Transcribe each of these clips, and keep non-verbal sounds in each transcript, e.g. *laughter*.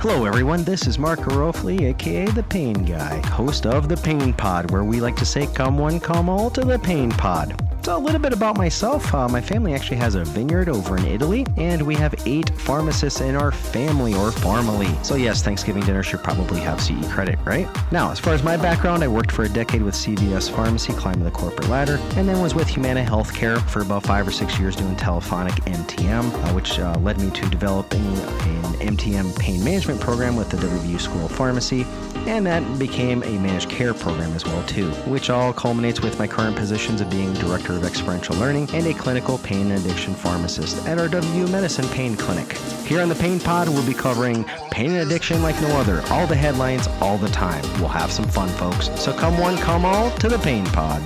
Hello, everyone. This is Mark Garofoli, aka The Pain Guy, host of The Pain Pod, where we like to say, Come one, come all to The Pain Pod. So, a little bit about myself. Uh, my family actually has a vineyard over in Italy, and we have eight pharmacists in our family or family. So, yes, Thanksgiving dinner should probably have CE credit, right? Now, as far as my background, I worked for a decade with CVS Pharmacy, climbing the corporate ladder, and then was with Humana Healthcare for about five or six years doing telephonic MTM, uh, which uh, led me to developing an MTM pain management program with the WVU School of Pharmacy, and that became a managed care program as well too, which all culminates with my current positions of being director of Experiential Learning and a clinical pain and addiction pharmacist at our Medicine Pain Clinic. Here on the Pain Pod, we'll be covering pain and addiction like no other. All the headlines, all the time. We'll have some fun, folks. So come one, come all to the Pain Pod.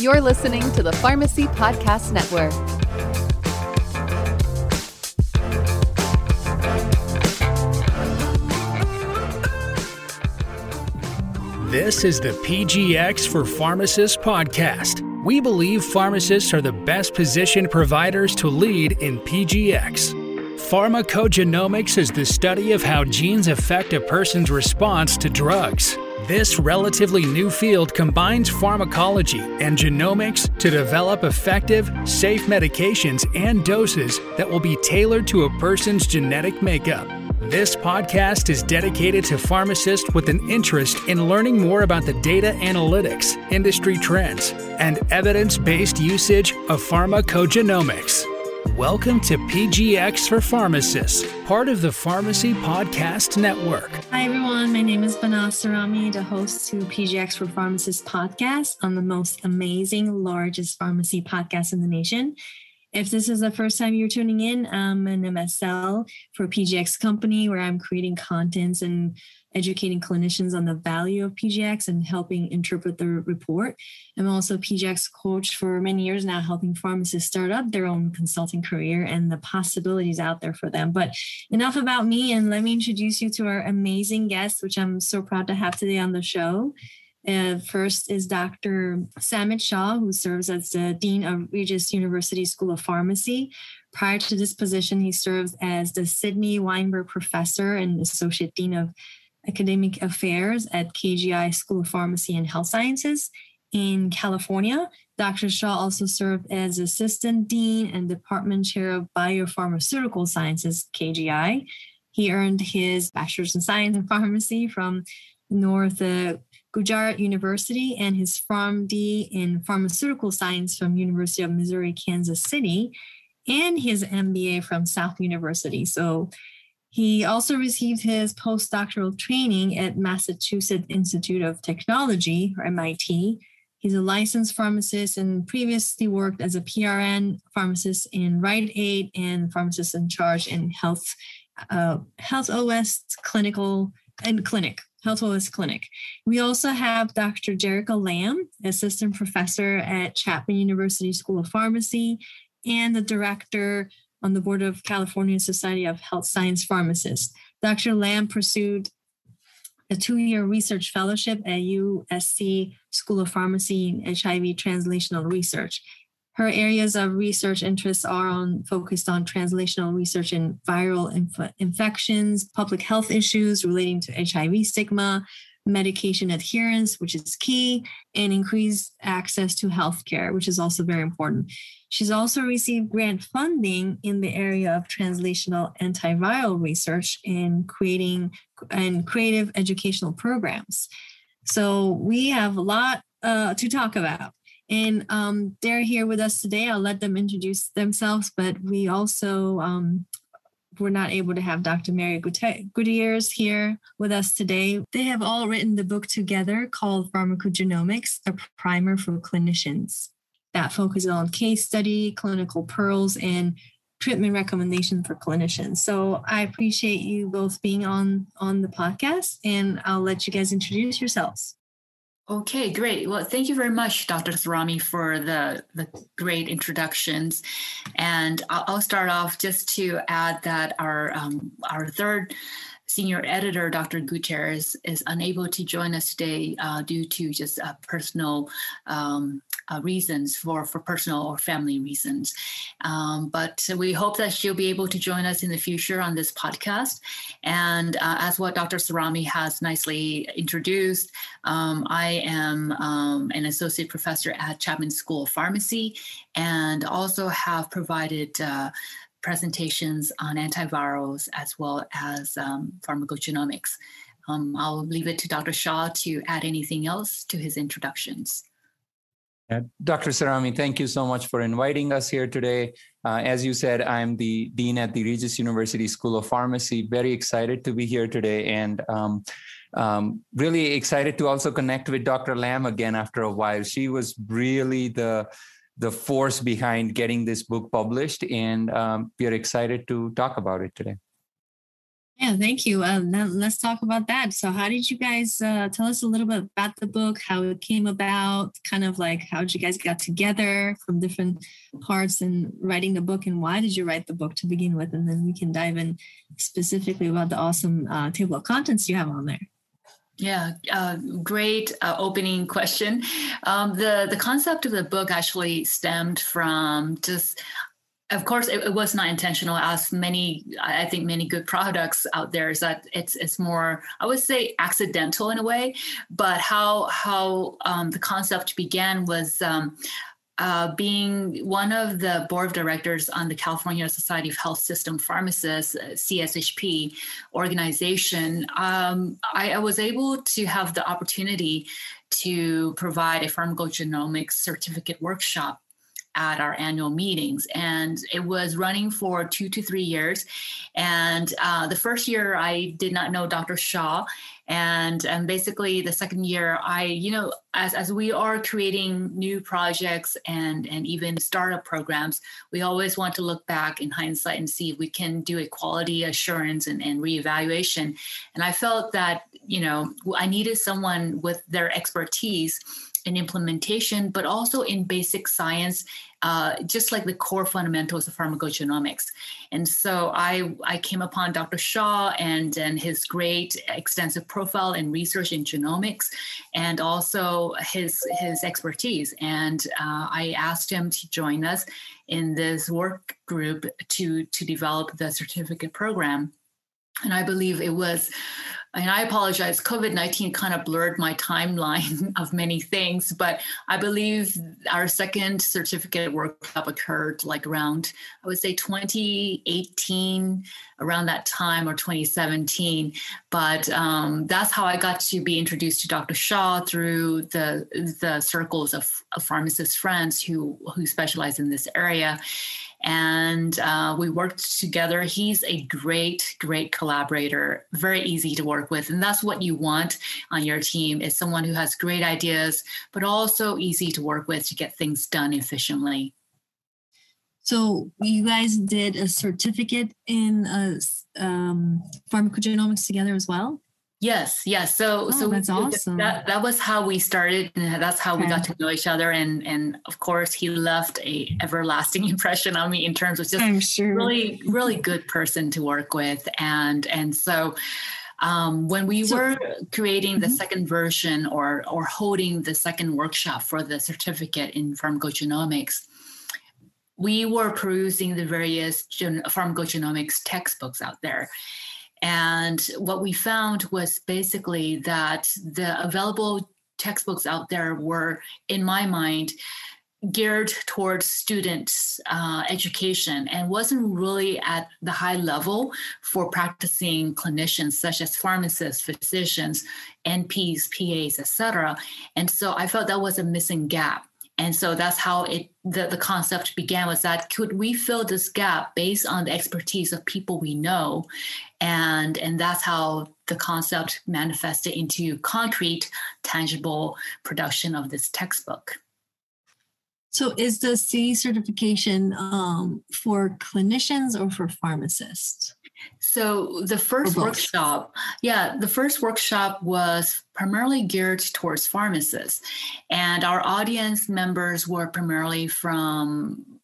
You're listening to the Pharmacy Podcast Network. This is the PGX for Pharmacists podcast. We believe pharmacists are the best positioned providers to lead in PGX. Pharmacogenomics is the study of how genes affect a person's response to drugs. This relatively new field combines pharmacology and genomics to develop effective, safe medications and doses that will be tailored to a person's genetic makeup. This podcast is dedicated to pharmacists with an interest in learning more about the data analytics, industry trends, and evidence based usage of pharmacogenomics. Welcome to PGX for Pharmacists, part of the Pharmacy Podcast Network. Hi, everyone. My name is Vanessa Rami, the host to PGX for Pharmacists podcast on the most amazing, largest pharmacy podcast in the nation. If this is the first time you're tuning in, I'm an MSL for PGX Company where I'm creating contents and educating clinicians on the value of PGX and helping interpret the report. I'm also PGX coach for many years now, helping pharmacists start up their own consulting career and the possibilities out there for them. But enough about me, and let me introduce you to our amazing guest, which I'm so proud to have today on the show. Uh, first is Dr. Samit Shah, who serves as the Dean of Regis University School of Pharmacy. Prior to this position, he serves as the Sidney Weinberg Professor and Associate Dean of Academic Affairs at KGI School of Pharmacy and Health Sciences in California. Dr. Shah also served as Assistant Dean and Department Chair of Biopharmaceutical Sciences, KGI. He earned his Bachelor's in Science in Pharmacy from North uh, Gujarat University and his PharmD in pharmaceutical science from University of Missouri, Kansas City, and his MBA from South University. So he also received his postdoctoral training at Massachusetts Institute of Technology, or MIT. He's a licensed pharmacist and previously worked as a PRN pharmacist in Rite Aid and pharmacist in charge in Health uh, Health OS Clinical and Clinic. HealthOS Clinic. We also have Dr. Jerika Lam, assistant professor at Chapman University School of Pharmacy, and the director on the board of California Society of Health Science Pharmacists. Dr. Lam pursued a two-year research fellowship at USC School of Pharmacy in HIV translational research. Her areas of research interests are on focused on translational research in viral inf- infections, public health issues relating to HIV stigma, medication adherence, which is key, and increased access to healthcare, which is also very important. She's also received grant funding in the area of translational antiviral research and creating and creative educational programs. So we have a lot uh, to talk about. And um, they're here with us today. I'll let them introduce themselves, but we also um, were not able to have Dr. Mary Gutierrez here with us today. They have all written the book together called Pharmacogenomics, a primer for clinicians that focuses on case study, clinical pearls, and treatment recommendation for clinicians. So I appreciate you both being on on the podcast, and I'll let you guys introduce yourselves. Okay, great. Well, thank you very much, Dr. Thrami, for the, the great introductions. And I'll, I'll start off just to add that our um, our third senior editor, Dr. Gutierrez, is unable to join us today uh, due to just uh, personal um, uh, reasons for, for personal or family reasons. Um, but we hope that she'll be able to join us in the future on this podcast. And uh, as what Dr. Sarami has nicely introduced, um, I am um, an associate professor at Chapman School of Pharmacy and also have provided uh, presentations on antivirals as well as um, pharmacogenomics. Um, I'll leave it to Dr. Shah to add anything else to his introductions. Uh, Dr. Sarami, thank you so much for inviting us here today. Uh, as you said, I'm the Dean at the Regis University School of Pharmacy. Very excited to be here today and um, um, really excited to also connect with Dr. Lam again after a while. She was really the the force behind getting this book published, and um, we are excited to talk about it today. Yeah, thank you. Uh, let's talk about that. So, how did you guys uh, tell us a little bit about the book, how it came about, kind of like how did you guys got together from different parts in writing the book, and why did you write the book to begin with? And then we can dive in specifically about the awesome uh, table of contents you have on there. Yeah, uh, great uh, opening question. Um, the the concept of the book actually stemmed from just, of course, it, it, was not intentional. As many, I think, many good products out there is that it's it's more, I would say, accidental in a way. But how how um, the concept began was. Um, uh, being one of the board of directors on the California Society of Health System Pharmacists, uh, CSHP organization, um, I, I, was able to have the opportunity to provide a pharmacogenomics certificate workshop at our annual meetings. And it was running for two to three years. And uh, the first year, I did not know Dr. Shah. And, and basically, the second year, I, you know, as, as we are creating new projects and, and even startup programs, we always want to look back in hindsight and see if we can do a quality assurance and, and reevaluation. And I felt that, you know, I needed someone with their expertise in implementation, but also in basic science, uh, just like the core fundamentals of pharmacogenomics. And so I, I came upon Dr. Shah and, and his great extensive profile in research in genomics and also his, his expertise. And uh, I asked him to join us in this work group to, to develop the certificate program. And I believe it was and I apologize, COVID 19 kind of blurred my timeline *laughs* of many things, but I believe our second certificate workshop occurred like around, I would say 2018, around that time, or 2017. But um, that's how I got to be introduced to Dr. Shah through the, the circles of, of pharmacist friends who, who specialize in this area and uh, we worked together. He's a great, great collaborator, very easy to work with, and that's what you want on your team is someone who has great ideas, but also easy to work with to get things done efficiently. So you guys did a certificate in uh, um, pharmacogenomics together as well. Yes, yes. So, oh, so that's awesome. That that was how we started, and that's how okay. we got to know each other. And and of course, he left a everlasting *laughs* impression on me in terms of just sure. really, really good person to work with. And and so, um, when we so, were creating the mm-hmm. second version or or holding the second workshop for the certificate in pharmacogenomics, we were perusing the various gen- pharmacogenomics textbooks out there and what we found was basically that the available textbooks out there were, in my mind, geared towards students uh, education and wasn't really at the high level for practicing clinicians such as pharmacists physicians nps pas etc and so i felt that was a missing gap and so that's how it the, the concept began was that could we fill this gap based on the expertise of people we know? And and that's how the concept manifested into concrete tangible production of this textbook. So is the c certification um, for clinicians or for pharmacists so the first workshop, yeah, the first workshop was primarily geared towards pharmacists, and our audience members were primarily from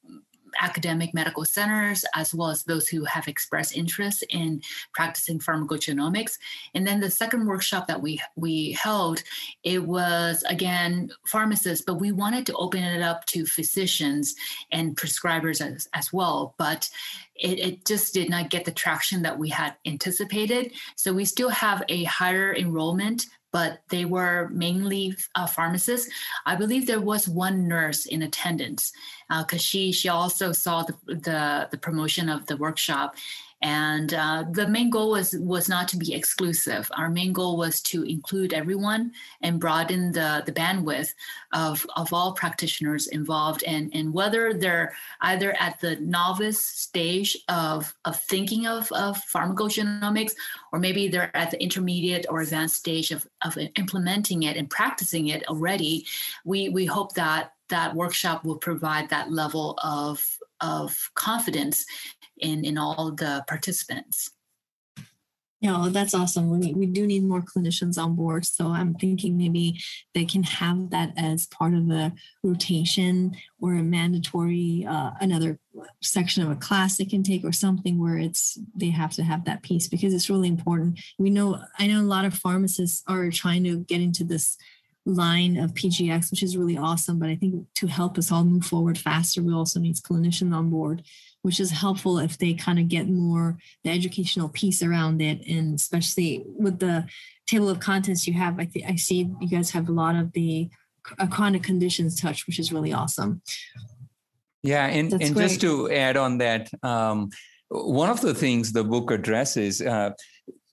academic medical centers as well as those who have expressed interest in practicing pharmacogenomics. And then the second workshop that we we held, it was again pharmacists, but we wanted to open it up to physicians and prescribers as, as well. But it, it, just did not get the traction that we had anticipated. So we still have a higher enrollment but they were mainly uh, pharmacists. I believe there was one nurse in attendance because uh, she she also saw the, the, the promotion of the workshop, and uh, the main goal was was not to be exclusive. Our main goal was to include everyone and broaden the the bandwidth of of all practitioners involved and and whether they're either at the novice stage of of thinking of of pharmacogenomics or maybe they're at the intermediate or advanced stage of of implementing it and practicing it already we we hope that that workshop will provide that level of of confidence in in all the participants. Yeah, that's awesome. We, we do need more clinicians on board. So I'm thinking maybe they can have that as part of a rotation or a mandatory, uh, another section of a class they can take or something where it's they have to have that piece because it's really important. We know, I know a lot of pharmacists are trying to get into this line of PGX, which is really awesome. But I think to help us all move forward faster, we also need clinicians on board which is helpful if they kind of get more the educational piece around it. And especially with the table of contents you have i think i see you guys have a lot of the chronic conditions touch which is really awesome. Yeah and, and just to add on that um, one of the things the book addresses uh,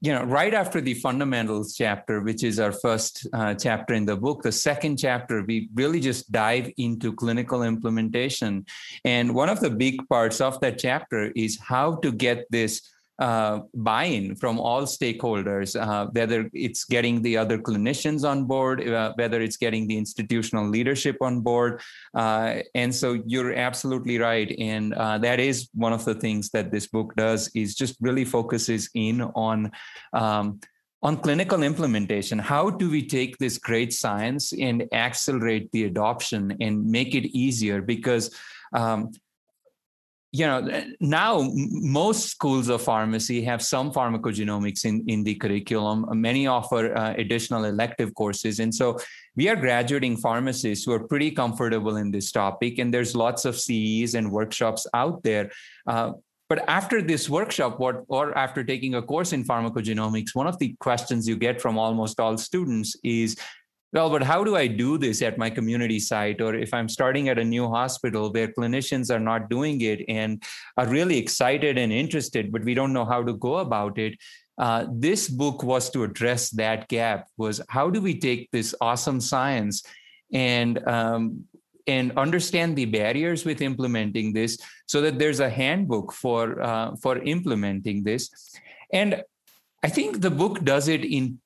you know, right after the fundamentals chapter, which is our first uh, chapter in the book, the second chapter, we really just dive into clinical implementation. And one of the big parts of that chapter is how to get this uh, buy-in from all stakeholders, uh, whether it's getting the other clinicians on board, uh, whether it's getting the institutional leadership on board. Uh, and so you're absolutely right. And uh, that is one of the things that this book does is just really focuses in on um, on clinical implementation how do we take this great science and accelerate the adoption and make it easier because um, you know now most schools of pharmacy have some pharmacogenomics in, in the curriculum. Many offer uh, additional elective courses. And so we are graduating pharmacists who are pretty comfortable in this topic and there's lots of ces and workshops out there. Uh, but after this workshop what, or after taking a course in pharmacogenomics one of the questions you get from almost all students is well, but how do I do this at my community site? Or if I'm starting at a new hospital where clinicians are not doing it and are really excited and interested, but we don't know how to go about it. Uh, this book was to address that gap was how do we take this awesome science and um, and understand the barriers with implementing this so that there's a handbook for uh, for implementing this and i think the book does it in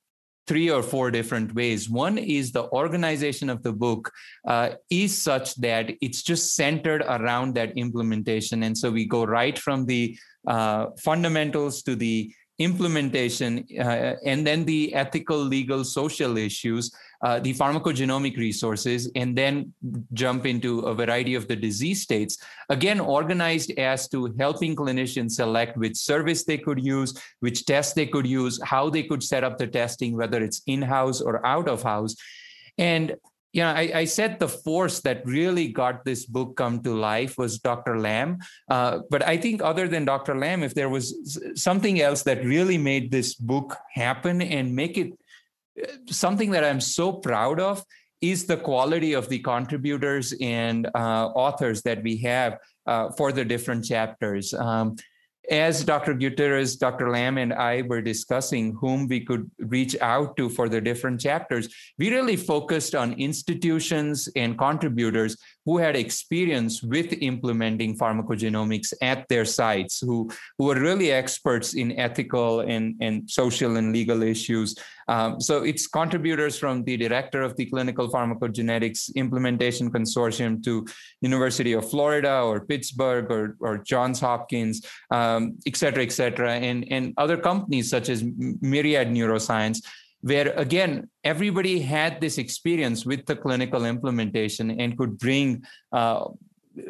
three or four different ways. One is the organization of the book uh, is such that it's just centered around that implementation. And so we go right from the uh, fundamentals to the implementation, uh, and then the ethical, legal, social issues, uh, the pharmacogenomic resources, and then jump into a variety of the disease states. Again, organized as to helping clinicians select which service they could use, which test they could use, how they could set up the testing, whether it's in house or out of house. And you know, I, I, said the force that really got this book come to life was Dr. Lam. Uh, but I think other than Dr. Lam, if there was something else that really made this book happen and make it something that I'm so proud of, is the quality of the contributors and uh, authors that we have uh, for the different chapters. Um, as Dr. Gutierrez, Dr. Lam, and I were discussing whom we could reach out to for the different chapters, we really focused on institutions and contributors who had experience with implementing pharmacogenomics at their sites, who, who were really experts in ethical and, and social and legal issues. Um, so it's contributors from the director of the Clinical Pharmacogenetics Implementation Consortium to University of Florida or Pittsburgh or, or Johns Hopkins, um, et cetera, et cetera, and, and other companies such as Myriad Neuroscience where again everybody had this experience with the clinical implementation and could bring uh,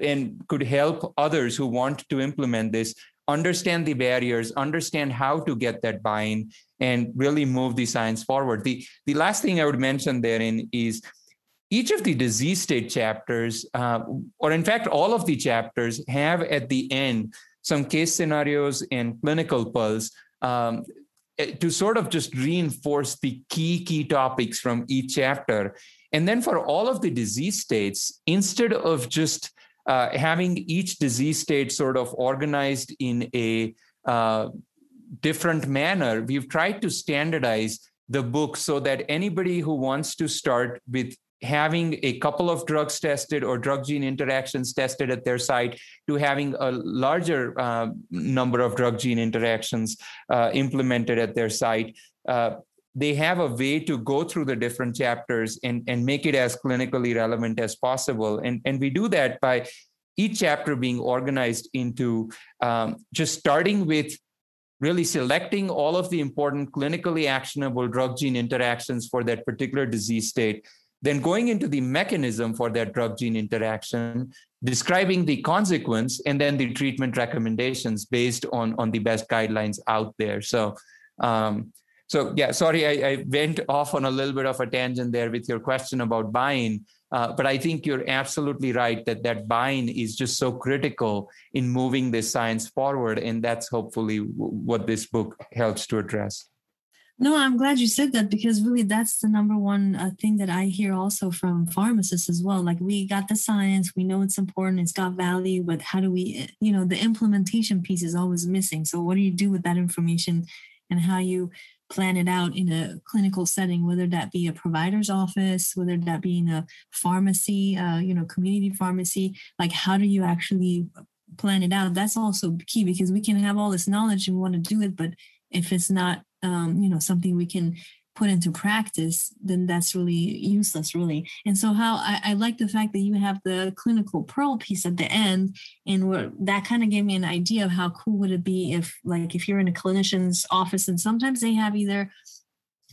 and could help others who want to implement this understand the barriers, understand how to get that buy-in, and really move the science forward. The the last thing I would mention therein is each of the disease state chapters, uh, or in fact, all of the chapters, have at the end some case scenarios and clinical pearls um, to sort of just reinforce the key key topics from each chapter. And then for all of the disease states, instead of just uh, having each disease state sort of organized in a uh, different manner, we've tried to standardize the book so that anybody who wants to start with having a couple of drugs tested or drug gene interactions tested at their site to having a larger uh, number of drug gene interactions uh, implemented at their site. Uh, they have a way to go through the different chapters and, and make it as clinically relevant as possible. And, and we do that by each chapter being organized into um, just starting with really selecting all of the important clinically actionable drug gene interactions for that particular disease state, then going into the mechanism for that drug gene interaction, describing the consequence, and then the treatment recommendations based on, on the best guidelines out there. So um, so yeah, sorry, I, I, went off on a little bit of a tangent there with your question about buy-in, uh, but I think you're absolutely right that that buy-in is just so critical in moving this science forward, and that's hopefully w- what this book helps to address. No, I'm glad you said that because really that's the number one uh, thing that I hear also from pharmacists as well. Like we got the science, we know it's important, it's got value, but how do we, you know, the implementation piece is always missing. So what do you do with that information and how you plan it out in a clinical setting, whether that be a provider's office, whether that be in a pharmacy, uh, you know, community pharmacy. Like, how do you actually plan it out? That's also key because we can have all this knowledge and want to do it, but if it's not, um, you know, something we can put into practice, then that's really useless, really. And so, how I, I like the fact that you have the clinical pearl piece at the end, and what that kind of gave me an idea of how cool would it be if, like, if you're in a clinician's office and sometimes they have either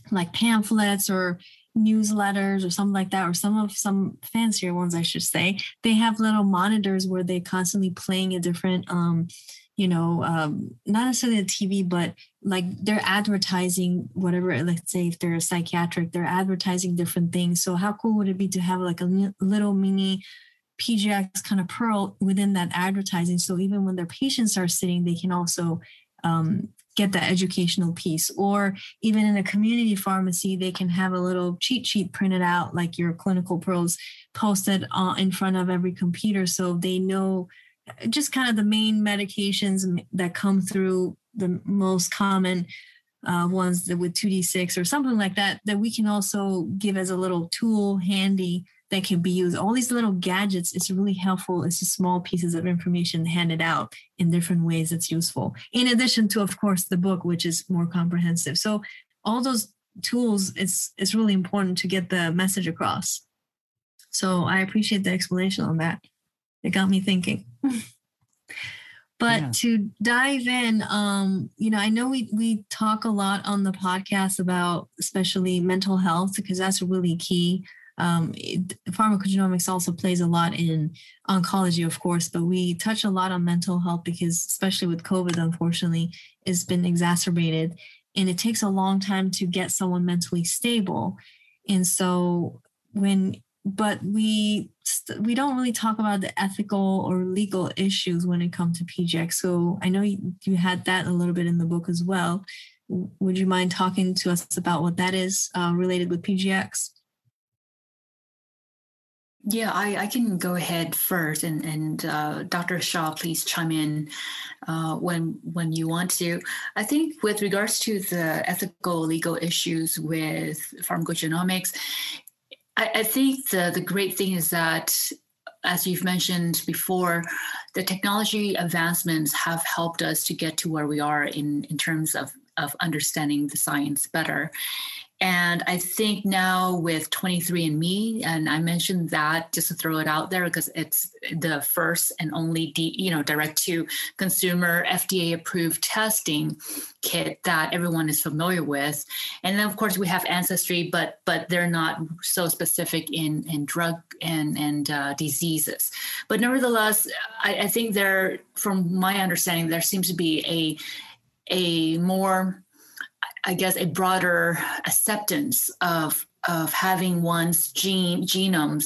like pamphlets or newsletters or something like that or some of some fancier ones i should say they have little monitors where they're constantly playing a different um you know, um, not necessarily the TV, but like they're advertising whatever. Let's say if they're psychiatric, they're advertising different things. So how cool would it be to have like a little mini PGX kind of pearl within that advertising? So even when their patients are sitting, they can also um, get that educational piece. Or even in a community pharmacy, they can have a little cheat sheet printed out, like your clinical pearls posted uh, in front of every computer, so they know just kind of the main medications that come through the most common uh, ones that with 2d6 or something like that that we can also give as a little tool handy that can be used. All these little gadgets it's really helpful. It's just small pieces of information handed out in different ways that's useful. In addition to of course the book which is more comprehensive. So all those tools it's it's really important to get the message across. So i appreciate the explanation on that it got me thinking but yeah. to dive in, um, you know, I know we we talk a lot on the podcast about especially mental health because that's really key. Um, it, pharmacogenomics also plays a lot in oncology, of course, but we touch a lot on mental health because, especially with COVID, unfortunately, it's been exacerbated, and it takes a long time to get someone mentally stable. And so, when but we we don't really talk about the ethical or legal issues when it comes to PGX. So I know you, you had that a little bit in the book as well. Would you mind talking to us about what that is uh, related with PGX? Yeah, I, I can go ahead first, and and uh, Dr. Shah, please chime in uh, when when you want to. I think with regards to the ethical legal issues with pharmacogenomics, I, I think the, the great thing is that as you've mentioned before, the technology advancements have helped us to get to where we are in, in terms of, of understanding the science better. And I think now with 23andMe, and I mentioned that just to throw it out there because it's the first and only, you know, direct to consumer FDA approved testing kit that everyone is familiar with. And then of course we have Ancestry, but but they're not so specific in in drug and and uh, diseases. But nevertheless, I, I think there, from my understanding, there seems to be a a more I guess, a broader acceptance of of having one's gene genomes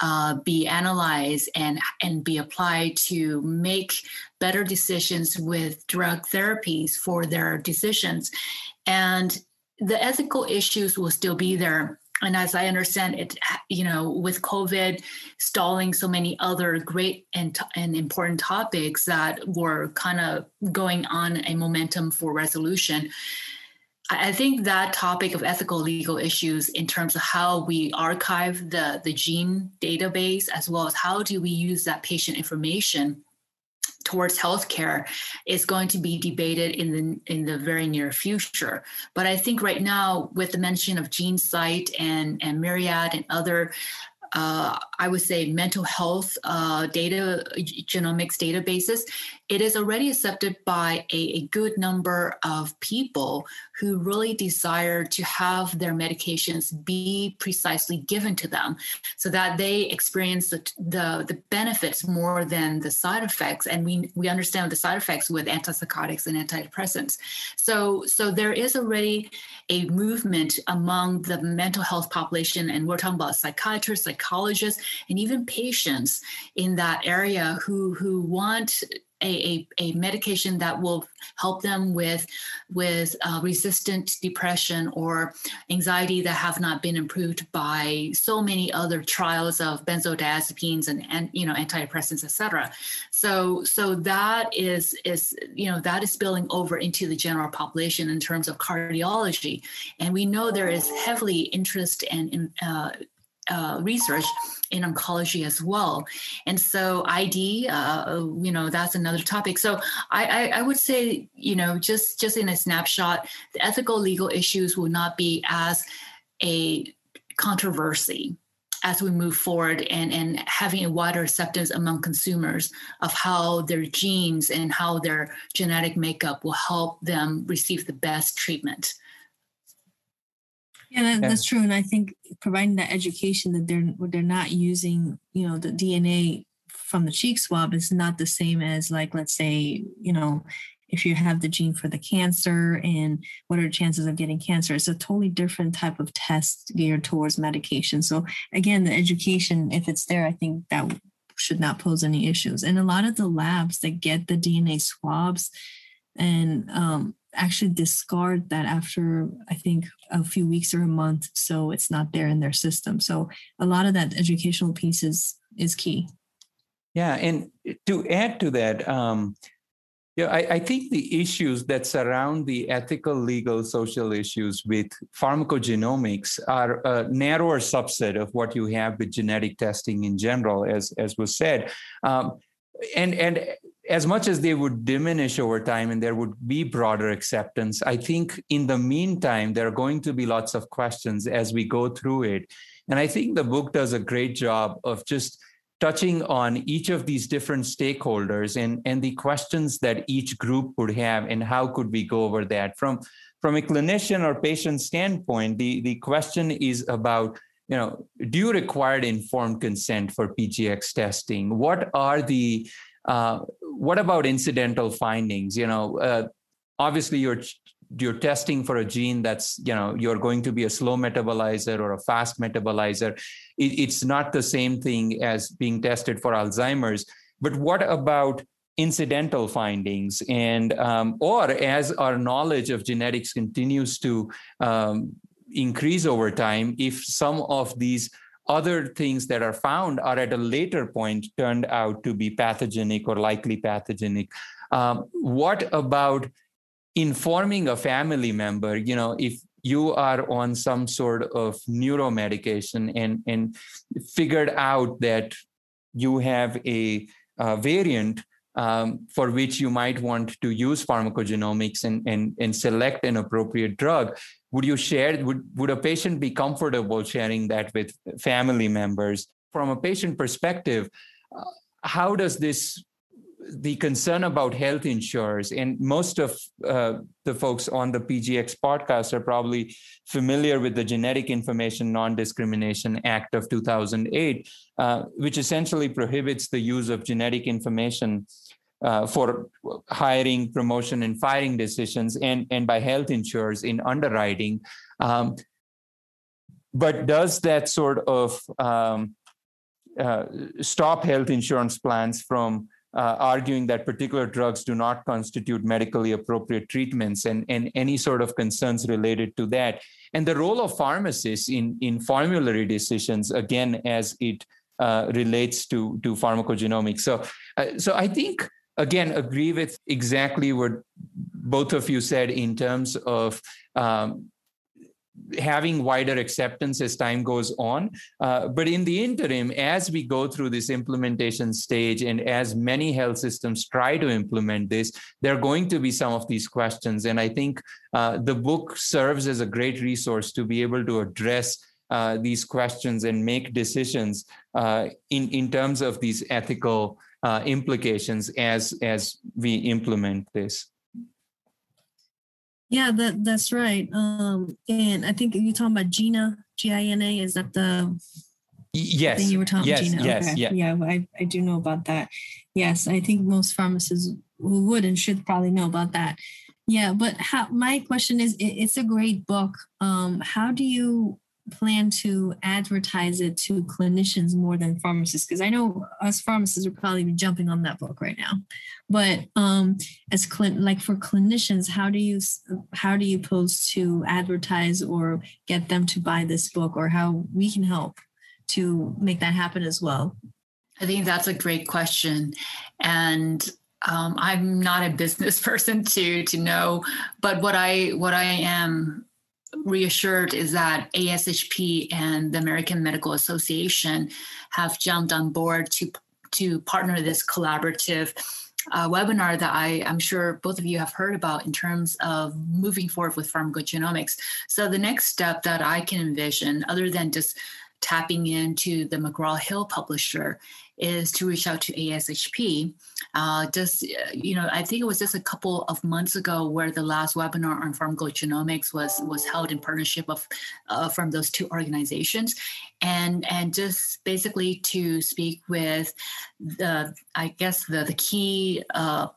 uh, be analyzed and and be applied to make better decisions with drug therapies for their decisions, and the ethical issues will still be there. And as I understand it, you know, with COVID stalling so many other great and, and important topics that were kind of going on a momentum for resolution, I think that topic of ethical legal issues in terms of how we archive the, the gene database, as well as how do we use that patient information towards healthcare is going to be debated in the in the very near future. But I think right now, with the mention of GeneSight and and Myriad and other uh, I would say mental health uh, data genomics databases, it is already accepted by a, a, good number of people who really desire to have their medications be precisely given to them so that they experience the, the, the benefits more than the side effects. And we, we understand the side effects with antipsychotics and antidepressants. So, so there is already a movement among the mental health population, and we're talking about psychiatrists, psychologists, and even patients in that area who, who want a, a, a, medication that will help them with with uh, resistant depression or anxiety that have not been improved by so many other trials of benzodiazepines and, and you know antidepressants etc so so that is is you know that is spilling over into the general population in terms of cardiology. And we know there is heavily interest and uh, uh, research in oncology as well. And so ID, uh, you know, that's another topic. So I, I, I, would say, you know, just just in a snapshot, the ethical legal issues will not be as a controversy as we move forward and, and having a wider acceptance among consumers of how their genes and how their genetic makeup will help them receive the best treatment. Yeah, that, that's true, and I think providing that education that they're they're not using, you know, the DNA from the cheek swab is not the same as like let's say, you know, if you have the gene for the cancer and what are the chances of getting cancer? It's a totally different type of test geared towards medication. So again the education if it's there i think that should not pose any issues. And a lot of the labs that get the dna swabs and um, actually discard that after I think a few weeks or a month, so it's not there in their system. So a lot of that educational piece is is key. Yeah, and to add to that, um, yeah, I, I, think the issues that surround the ethical, legal, social issues with pharmacogenomics are a narrower subset of what you have with genetic testing in general, as as was said. Um, and and as much as they would diminish over time and there would be broader acceptance, I think in the meantime, there are going to be lots of questions as we go through it. And I think the book does a great job of just touching on each of these different stakeholders and, and the questions that each group would have and how could we go over that. From, from a clinician or patient standpoint, the, the question is about you know, do you require informed consent for PGX testing? What are the uh, what about incidental findings? You know, uh, obviously you're you're testing for a gene that's you know you're going to be a slow metabolizer or a fast metabolizer. It, it's not the same thing as being tested for Alzheimer's. But what about incidental findings and um, or as our knowledge of genetics continues to um, increase over time if some of these other things that are found are at a later point turned out to be pathogenic or likely pathogenic. Um, what about informing a family member? You know, if you are on some sort of neuro medication and and figured out that you have a, a variant um, for which you might want to use pharmacogenomics and, and, and select an appropriate drug, would you share, would, would a patient be comfortable sharing that with family members? From a patient perspective, uh, how does this the concern about health insurers, and most of uh, the folks on the PGX podcast are probably familiar with the Genetic Information Non Discrimination Act of 2008, uh, which essentially prohibits the use of genetic information. Uh, for hiring, promotion, and firing decisions, and, and by health insurers in underwriting. Um, but does that sort of um, uh, stop health insurance plans from uh, arguing that particular drugs do not constitute medically appropriate treatments and, and any sort of concerns related to that. And the role of pharmacists in, in formulary decisions, again, as it uh, relates to, to pharmacogenomics. So, uh, so I think, again, agree with exactly what both of you said in terms of um, having wider acceptance as time goes on. Uh, but in the interim, as we go through this implementation stage and as many health systems try to implement this, there are going to be some of these questions. And I think uh, the book serves as a great resource to be able to address uh, these questions and make decisions uh, in, in terms of these ethical uh, implications as, as we implement this. Yeah, that that's right. Um, and I think you're talking about Gina, G I N A. Is that the yes thing you were talking yes, Gina? Yes, okay. yeah, yeah. I, I do know about that. Yes, I think most pharmacists would and should probably know about that. Yeah, but how? My question is, it, it's a great book. Um, how do you plan to advertise it to clinicians more than pharmacists? Because I know us pharmacists are probably jumping on that book right now. But um, as cl- like for clinicians, how do you how do you pose to advertise or get them to buy this book, or how we can help to make that happen as well? I think that's a great question, and um, I'm not a business *laughs* person to to know, but what I what I am reassured is that ASHP and the American Medical Association have jumped on board to to partner this collaborative uh, webinar that I, I'm sure both of you have heard about in terms of moving forward with pharmacogenomics. So the next step that I can envision, other than just tapping into the McGraw Hill publisher, is to reach out to ASHP. Uh, just, uh, you know, I think it was just a couple of months ago where the last webinar on pharmacogenomics was was held in partnership of uh, from those two organizations, and and just basically to speak with the, I guess the the key uh,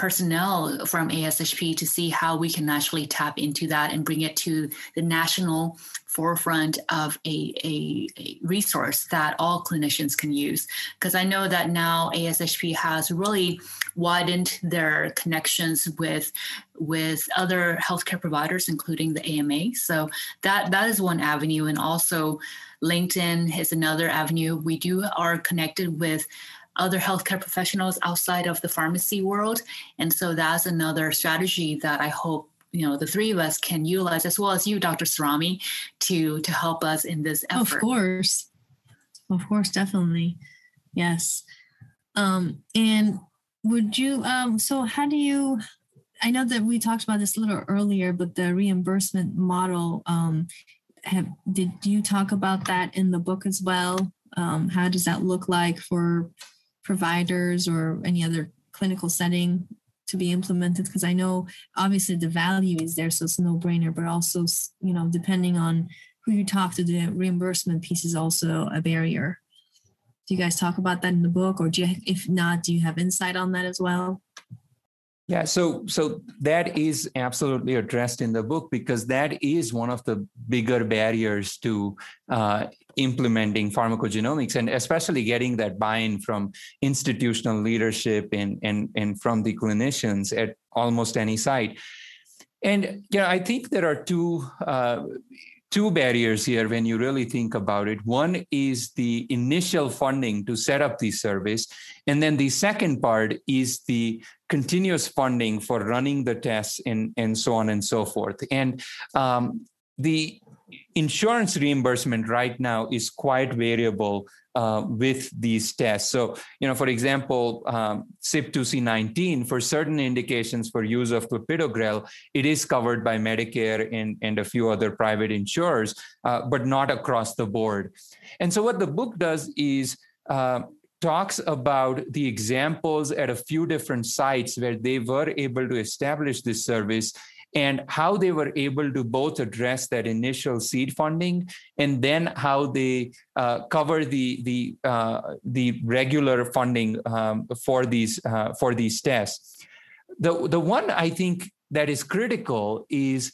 personnel from ASHP to see how we can actually tap into that and bring it to the national forefront of a, a, a resource that all clinicians can use. Because I know that now ASHP has really widened their connections with with other healthcare providers, including the AMA. So that that is one avenue, and also LinkedIn is another avenue. We do are connected with other healthcare professionals outside of the pharmacy world. And so that's another strategy that I hope you know the three of us can utilize as well as you dr Sarami to to help us in this effort. of course. Of course definitely. Yes. Um and would you um so how do you i know that we talked about this a little earlier but the reimbursement model um have did you talk about that in the book as well? Um how does that look like for providers or any other clinical setting to be implemented? Because i know obviously the value is there so it's no brainer but also you know depending on who you talk to the reimbursement piece is also a barrier. Do you guys talk about that in the book or do you if not do you have insight on that as well yeah, so so that is absolutely addressed in the book because that is one of the bigger barriers to uh, implementing pharmacogenomics and especially getting that buy-in from institutional leadership and and and from the clinicians at almost any site. And you know, I think there are two uh, two barriers here when you really think about it. One is the initial funding to set up the service. And then the second part is the continuous funding for running the tests and, and so on and so forth. And um, the insurance reimbursement right now is quite variable uh, with these tests. So, you know, for example, um, CYP2C19 for certain indications for use of clopidogrel, it is covered by Medicare and, and a few other private insurers, uh, but not across the board. And so, what the book does is uh, talks about the examples at a few different sites where they were able to establish this service and how they were able to both address that initial seed funding and then how they uh, cover the the uh, the regular funding um, for these uh, for these tests. The the one I think that is critical is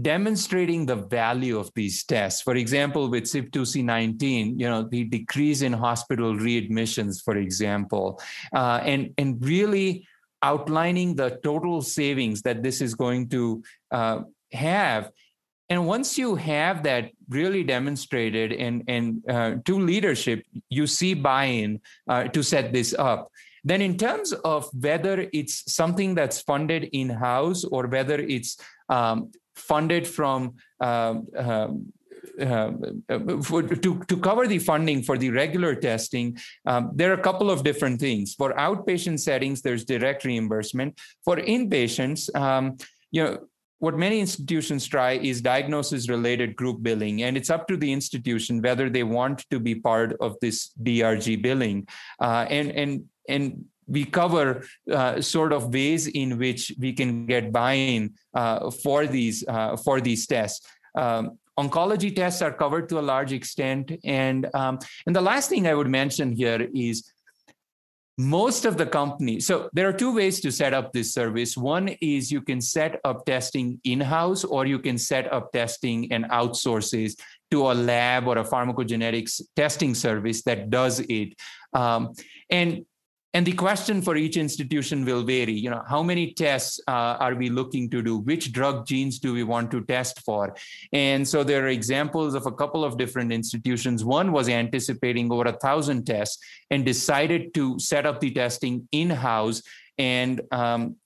demonstrating the value of these tests. For example, with CYP2C19, you know, the decrease in hospital readmissions, for example, uh, and and really outlining the total savings that this is going to uh, have. And once you have that really demonstrated and, and uh, to leadership, you see buy in uh, to set this up. Then, in terms of whether it's something that's funded in house or whether it's um, funded from uh, to, to cover the funding for the regular testing, um, there are a couple of different things. For outpatient settings, there's direct reimbursement. For inpatients, um, you know, what many institutions try is diagnosis related group billing and it's up to the institution whether they want to be part of this drg billing uh, and and and we cover uh, sort of ways in which we can get buy-in uh, for these uh, for these tests um, oncology tests are covered to a large extent. And, um, and the last thing I would mention here is most of the companies so there are two ways to set up this service one is you can set up testing in-house or you can set up testing and outsources to a lab or a pharmacogenetics testing service that does it um, and and the question for each institution will vary. You know how many tests uh, are we looking to do? Which drug genes do we want to test for? And so there are examples of a couple of different institutions. One was anticipating over a thousand tests and decided to set up the testing in-house. And um,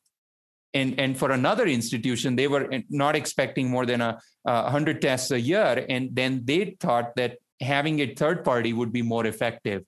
and and for another institution they were not expecting more than a, a hundred tests a year. And then they thought that having a third party would be more effective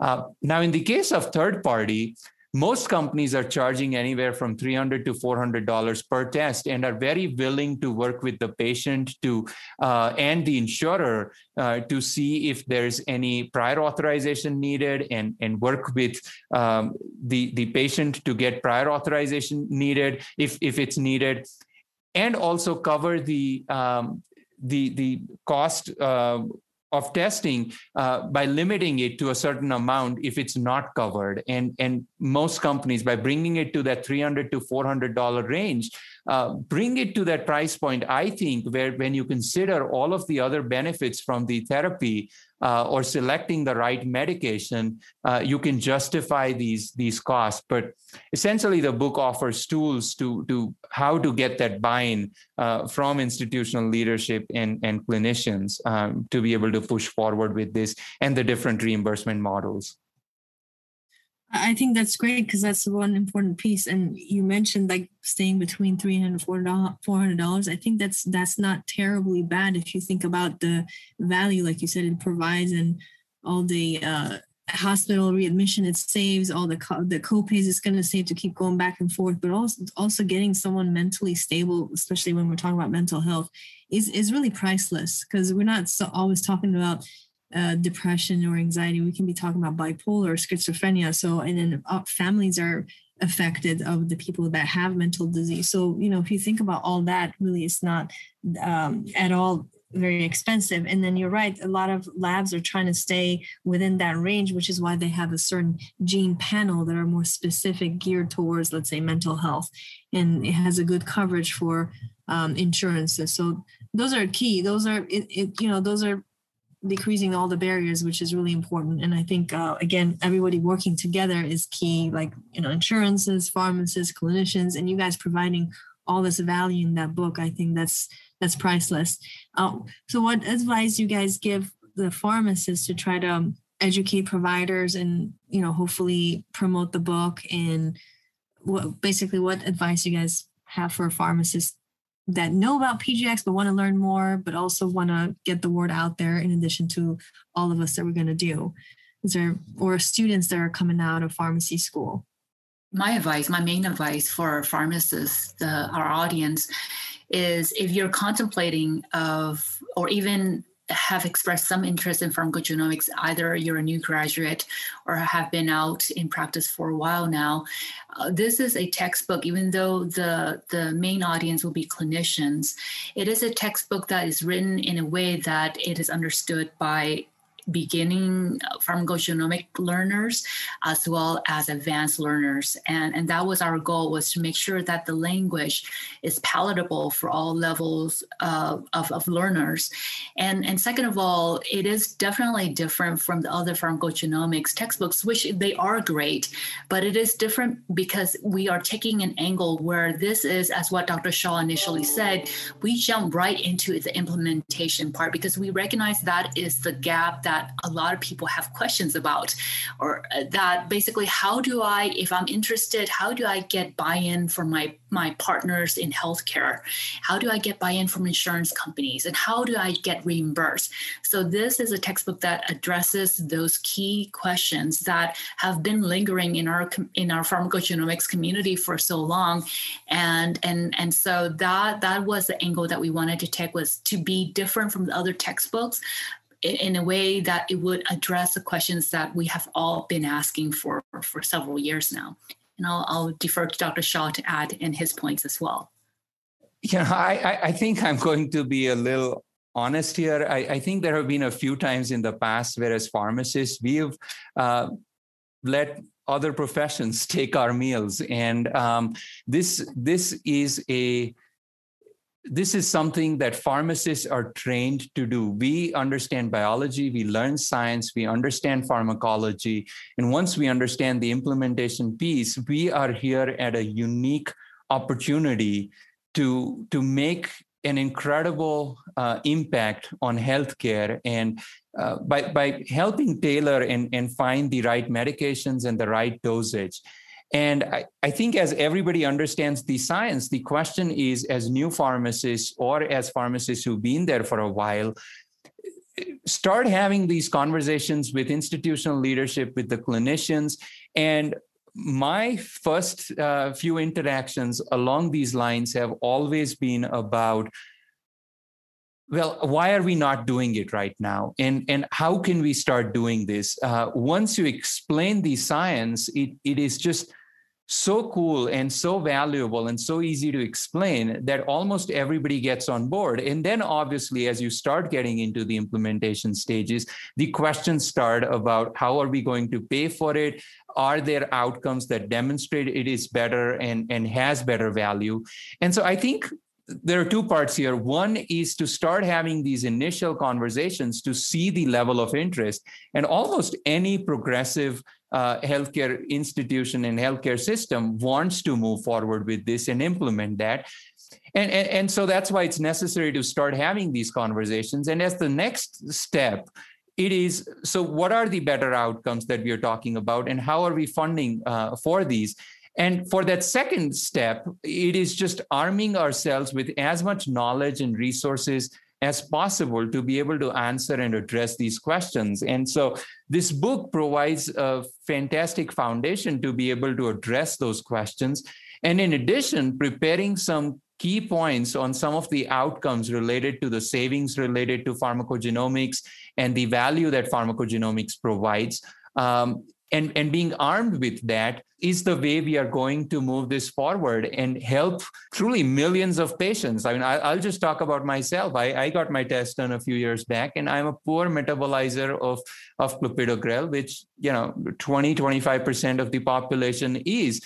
uh, now, in the case of third party, most companies are charging anywhere from 300 to 400 dollars per test and are very willing to work with the patient to uh, and the insurer uh, to see if there's any prior authorization needed and and work with um, the the patient to get prior authorization needed if if it's needed and also cover the um, the the cost uh, of testing uh, by limiting it to a certain amount if it's not covered. And and most companies by bringing it to that 300 to 400 dollar range uh, bring it to that price point i think where when you consider all of the other benefits from the therapy uh, or selecting the right medication, uh, you can justify these these costs. But essentially, the book offers tools to to how to get that buy-in uh, from institutional leadership and and clinicians um, to be able to push forward with this and the different reimbursement models. I think that's great because that's one important piece. And you mentioned like staying between three hundred four hundred dollars. I think that's that's not terribly bad if you think about the value, like you said, it provides and all the uh, hospital readmission it saves, all the co- the copays it's going to save to keep going back and forth. But also also getting someone mentally stable, especially when we're talking about mental health, is is really priceless because we're not so always talking about uh, depression or anxiety. We can be talking about bipolar or schizophrenia. So, and then uh, families are affected of the people that have mental disease. So, you know, if you think about all that, really, it's not um, at all very expensive. And then you're right, a lot of labs are trying to stay within that range, which is why they have a certain gene panel that are more specific geared towards, let's say, mental health. And it has a good coverage for um, insurances. So those are key. Those are, it, it, you know, those are decreasing all the barriers which is really important. And i think uh, again everybody working together is key like you know insurances pharmacists clinicians and you guys providing all this value in that book. I think that's that's priceless. Um, so what advice you guys give the pharmacists to try to um, educate providers and you know hopefully promote the book? And what basically what advice you guys have for pharmacists that know about PGX but want to learn more, but also want to get the word out there in addition to all of us that we're going to do? Is there, or students that are coming out of pharmacy school? My advice, my main advice for pharmacists, our audience, is if you're contemplating of, or even have expressed some interest in pharmacogenomics, either you're a new graduate or have been out in practice for a while now, uh, this is a textbook, even though the, the main audience will be clinicians, it is a textbook that is written in a way that it is understood by beginning uh, pharmacogenomic learners as well as advanced learners. And and that was our goal was to make sure that the language is palatable for all levels of, of, of learners. And and second of all it is definitely different from the other pharmacogenomics textbooks which they are great but it is different because we are taking an angle where this is as what dr Shah initially said we jump right into the implementation part because we recognize that is the gap that that a lot of people have questions about, or uh, that basically, how do I, if I'm interested, how do I get buy-in from my my partners in healthcare? How do I get buy-in from insurance companies, and how do I get reimbursed? So this is a textbook that addresses those key questions that have been lingering in our in our pharmacogenomics community for so long, and and and so that that was the angle that we wanted to take was to be different from the other textbooks in a way that it would address the questions that we have all been asking for for several years now. And I'll, I'll defer to Dr. Shah to add in his points as well. Yeah, I, I think I'm going to be a little honest here. I, I think there have been a few times in the past where, as pharmacists, we've uh, let other professions *laughs* take our meals, and um, this this is a this is something that pharmacists are trained to do. We understand biology, we learn science, we understand pharmacology. And once we understand the implementation piece, we are here at a unique opportunity to, to make an incredible uh, impact on healthcare and uh, by, by helping tailor and, and find the right medications and the right dosage. And I, I, think as everybody understands the science, the question is as new pharmacists or as pharmacists who've been there for a while, start having these conversations with institutional leadership, with the clinicians. And my first uh, few interactions along these lines have always been about well why are we not doing it right now and and how can we start doing this uh, once you explain the science it, it is just so cool and so valuable and so easy to explain that almost everybody gets on board. And then, obviously, as you start getting into the implementation stages, the questions start about how are we going to pay for it? Are there outcomes that demonstrate it is better and, and has better value? And so I think there are two parts here. One is to start having these initial conversations to see the level of interest. And almost any progressive uh, healthcare institution and healthcare system wants to move forward with this and implement that. And, and, and so that's why it's necessary to start having these conversations. And as the next step, it is so what are the better outcomes that we are talking about and how are we funding uh, for these and for that second step, it is just arming ourselves with as much knowledge and resources as possible to be able to answer and address these questions. And so this book provides a fantastic foundation to be able to address those questions. And in addition, preparing some key points on some of the outcomes related to the savings related to pharmacogenomics and the value that pharmacogenomics provides. Um, and, and being armed with that is the way we are going to move this forward and help truly millions of patients. I mean, I, will just talk about myself. I, I got my test done a few years back, and I'm a poor metabolizer of, of clopidogrel, which, you know, 20, 25% of the population is.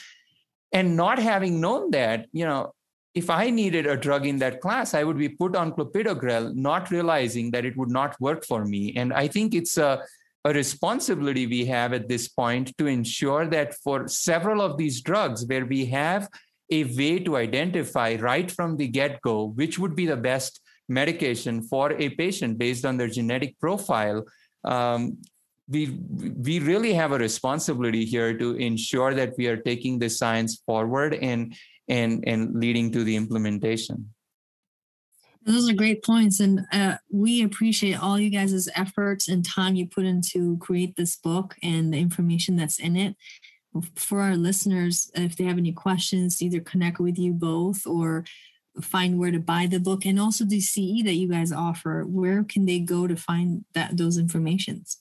And not having known that, you know, if I needed a drug in that class, I would be put on clopidogrel, not realizing that it would not work for me. And I think it's a a responsibility we have at this point to ensure that for several of these drugs where we have a way to identify right from the get-go which would be the best medication for a patient based on their genetic profile um, we we really have a responsibility here to ensure that we are taking the science forward and and and leading to the implementation Those are great points. And uh, we appreciate all you guys' efforts and time you put into create this book and the information that's in it. For our listeners, if they have any questions, either connect with you both or find where to buy the book and also the CE that you guys offer, where can they go to find that those informations?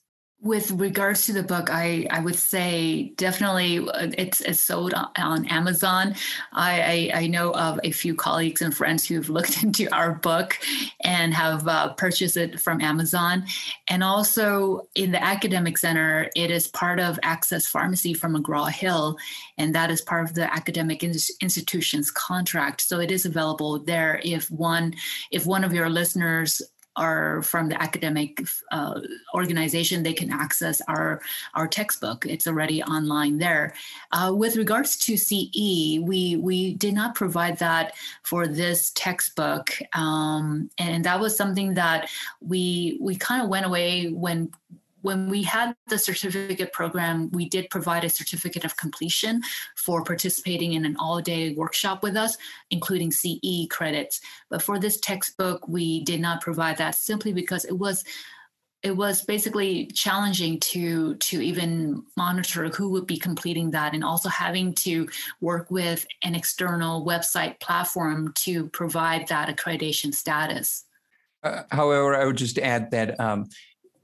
With regards to the book, I, I would say definitely uh, it's, it's sold on Amazon. I, I, I, know of a few colleagues and friends who've *laughs* looked into our book and have uh, purchased it from Amazon. And also in the academic center, it is part of Access Pharmacy from McGraw Hill, and that is part of the academic institution's contract. So it is available there if one if one of your listeners are from the academic uh, organization, they can access our our textbook. It's already online there. Uh, with regards to CE, we we did not provide that for this textbook, um, and that was something that we we kind of went away when when we had the certificate program, we did provide a certificate of completion for participating in an all day workshop with us, including CE credits. But for this textbook, we did not provide that simply because it was it was basically challenging to to even monitor who would be completing that and also having to work with an external website platform to provide that accreditation status uh, however i would just add that um,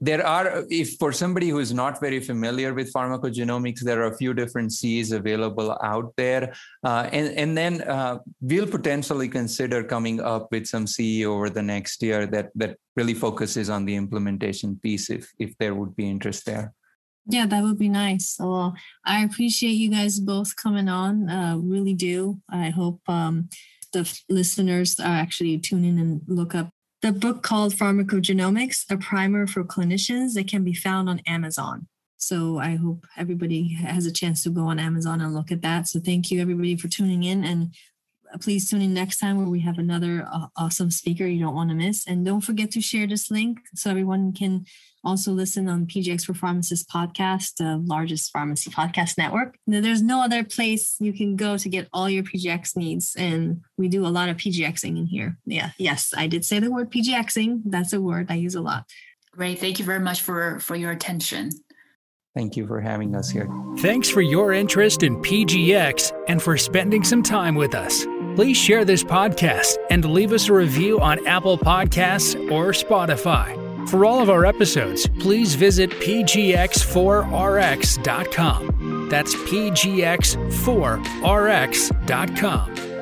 there are if for somebody who is not very familiar with pharmacogenomics there are a few different cs available out there. Uh, and and then uh, we'll potentially consider coming up with some CE over the next year that that really focuses on the implementation piece if if there would be interest there. Yeah that would be nice. Well i appreciate you guys both coming on. Uh, really do. I hope um, the listeners are actually tune in and look up the book called Pharmacogenomics, a primer for clinicians that can be found on Amazon. So I hope everybody has a chance to go on Amazon and look at that. So thank you everybody for tuning in and please tune in next time where we have another uh, awesome speaker you don't want to miss. And don't forget to share this link so everyone can also listen on PGX for Pharmacists podcast, the largest pharmacy podcast network. There's no other place you can go to get all your PGX needs. And we do a lot of PGXing in here. Yeah. Yes, I did say the word PGXing. That's a word I use a lot. Great. Thank you very much for, for your attention. Thank you for having us here. Thanks for your interest in PGX and for spending some time with us. Please share this podcast and leave us a review on Apple Podcasts or Spotify. For all of our episodes, please visit pgx4rx.com. That's pgx4rx.com.